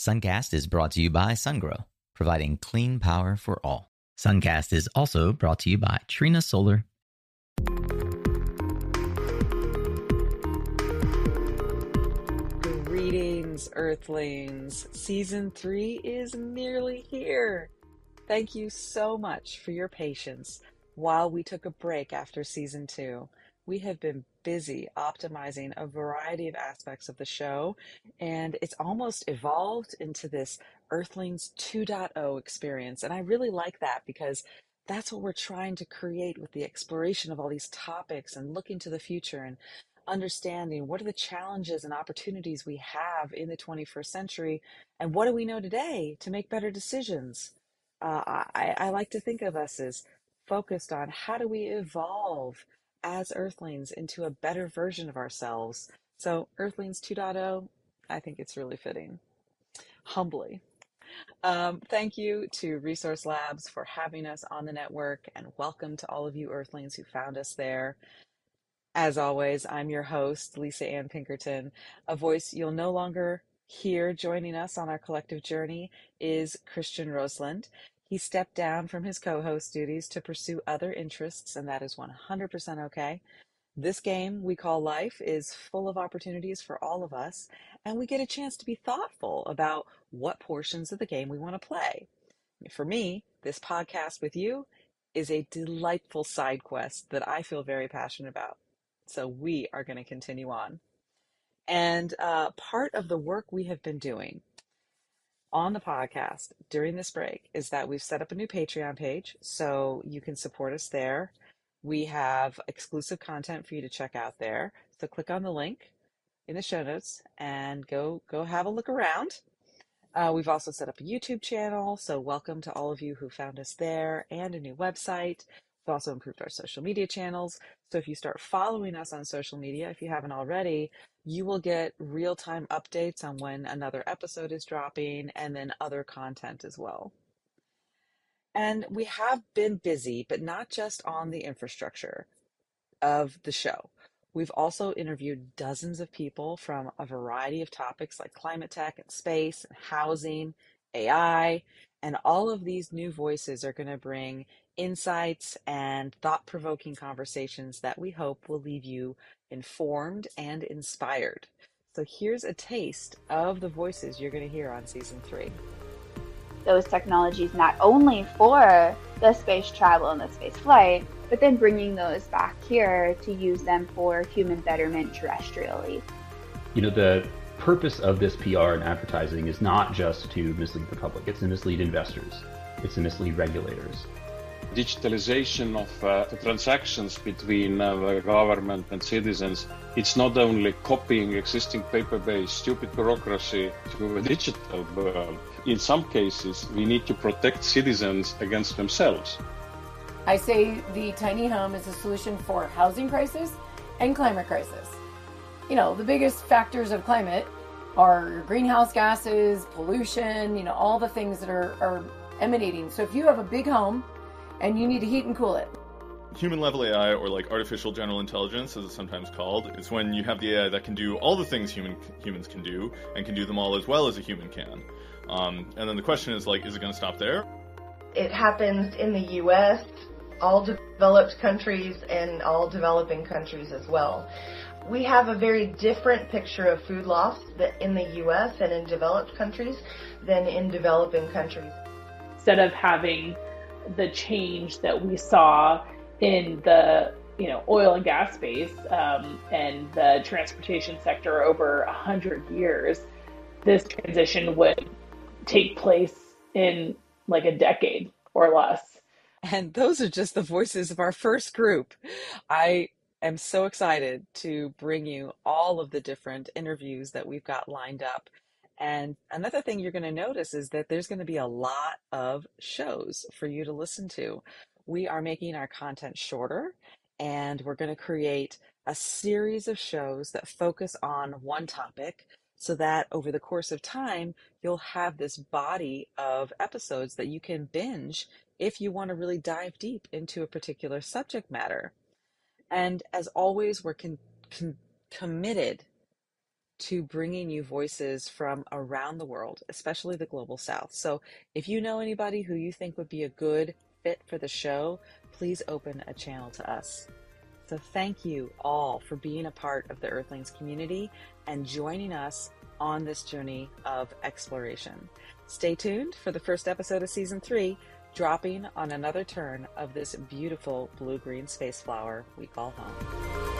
Suncast is brought to you by SunGrow, providing clean power for all. Suncast is also brought to you by Trina Solar. Greetings, Earthlings. Season 3 is nearly here. Thank you so much for your patience while we took a break after Season 2. We have been busy optimizing a variety of aspects of the show, and it's almost evolved into this Earthlings 2.0 experience. And I really like that because that's what we're trying to create with the exploration of all these topics and looking to the future and understanding what are the challenges and opportunities we have in the 21st century and what do we know today to make better decisions. Uh, I, I like to think of us as focused on how do we evolve as Earthlings into a better version of ourselves. So, Earthlings 2.0, I think it's really fitting. Humbly. Um, thank you to Resource Labs for having us on the network, and welcome to all of you Earthlings who found us there. As always, I'm your host, Lisa Ann Pinkerton. A voice you'll no longer hear joining us on our collective journey is Christian Roseland. He stepped down from his co host duties to pursue other interests, and that is 100% okay. This game we call life is full of opportunities for all of us, and we get a chance to be thoughtful about what portions of the game we want to play. For me, this podcast with you is a delightful side quest that I feel very passionate about. So we are going to continue on. And uh, part of the work we have been doing on the podcast during this break is that we've set up a new Patreon page so you can support us there. We have exclusive content for you to check out there. So click on the link in the show notes and go go have a look around. Uh, we've also set up a YouTube channel, so welcome to all of you who found us there and a new website. We've also improved our social media channels. So if you start following us on social media, if you haven't already, you will get real time updates on when another episode is dropping and then other content as well. And we have been busy, but not just on the infrastructure of the show. We've also interviewed dozens of people from a variety of topics like climate tech and space and housing, AI, and all of these new voices are going to bring insights and thought provoking conversations that we hope will leave you informed and inspired. So here's a taste of the voices you're going to hear on season three. Those technologies not only for the space travel and the space flight, but then bringing those back here to use them for human betterment terrestrially. You know, the purpose of this PR and advertising is not just to mislead the public, it's to mislead investors, it's to mislead regulators digitalization of uh, the transactions between uh, the government and citizens, it's not only copying existing paper-based stupid bureaucracy to a digital world. In some cases, we need to protect citizens against themselves. I say the tiny home is a solution for housing crisis and climate crisis. You know, the biggest factors of climate are greenhouse gases, pollution, you know, all the things that are, are emanating. So if you have a big home and you need to heat and cool it. Human level AI, or like artificial general intelligence, as it's sometimes called, is when you have the AI that can do all the things human humans can do and can do them all as well as a human can. Um, and then the question is like, is it going to stop there? It happens in the U.S., all developed countries, and all developing countries as well. We have a very different picture of food loss in the U.S. and in developed countries than in developing countries. Instead of having the change that we saw in the you know oil and gas space um, and the transportation sector over a hundred years, this transition would take place in like a decade or less. And those are just the voices of our first group. I am so excited to bring you all of the different interviews that we've got lined up and another thing you're going to notice is that there's going to be a lot of shows for you to listen to. We are making our content shorter and we're going to create a series of shows that focus on one topic so that over the course of time, you'll have this body of episodes that you can binge if you want to really dive deep into a particular subject matter. And as always, we're con- con- committed to bringing you voices from around the world, especially the global south. So if you know anybody who you think would be a good fit for the show, please open a channel to us. So thank you all for being a part of the Earthlings community and joining us on this journey of exploration. Stay tuned for the first episode of season three, dropping on another turn of this beautiful blue green space flower we call home.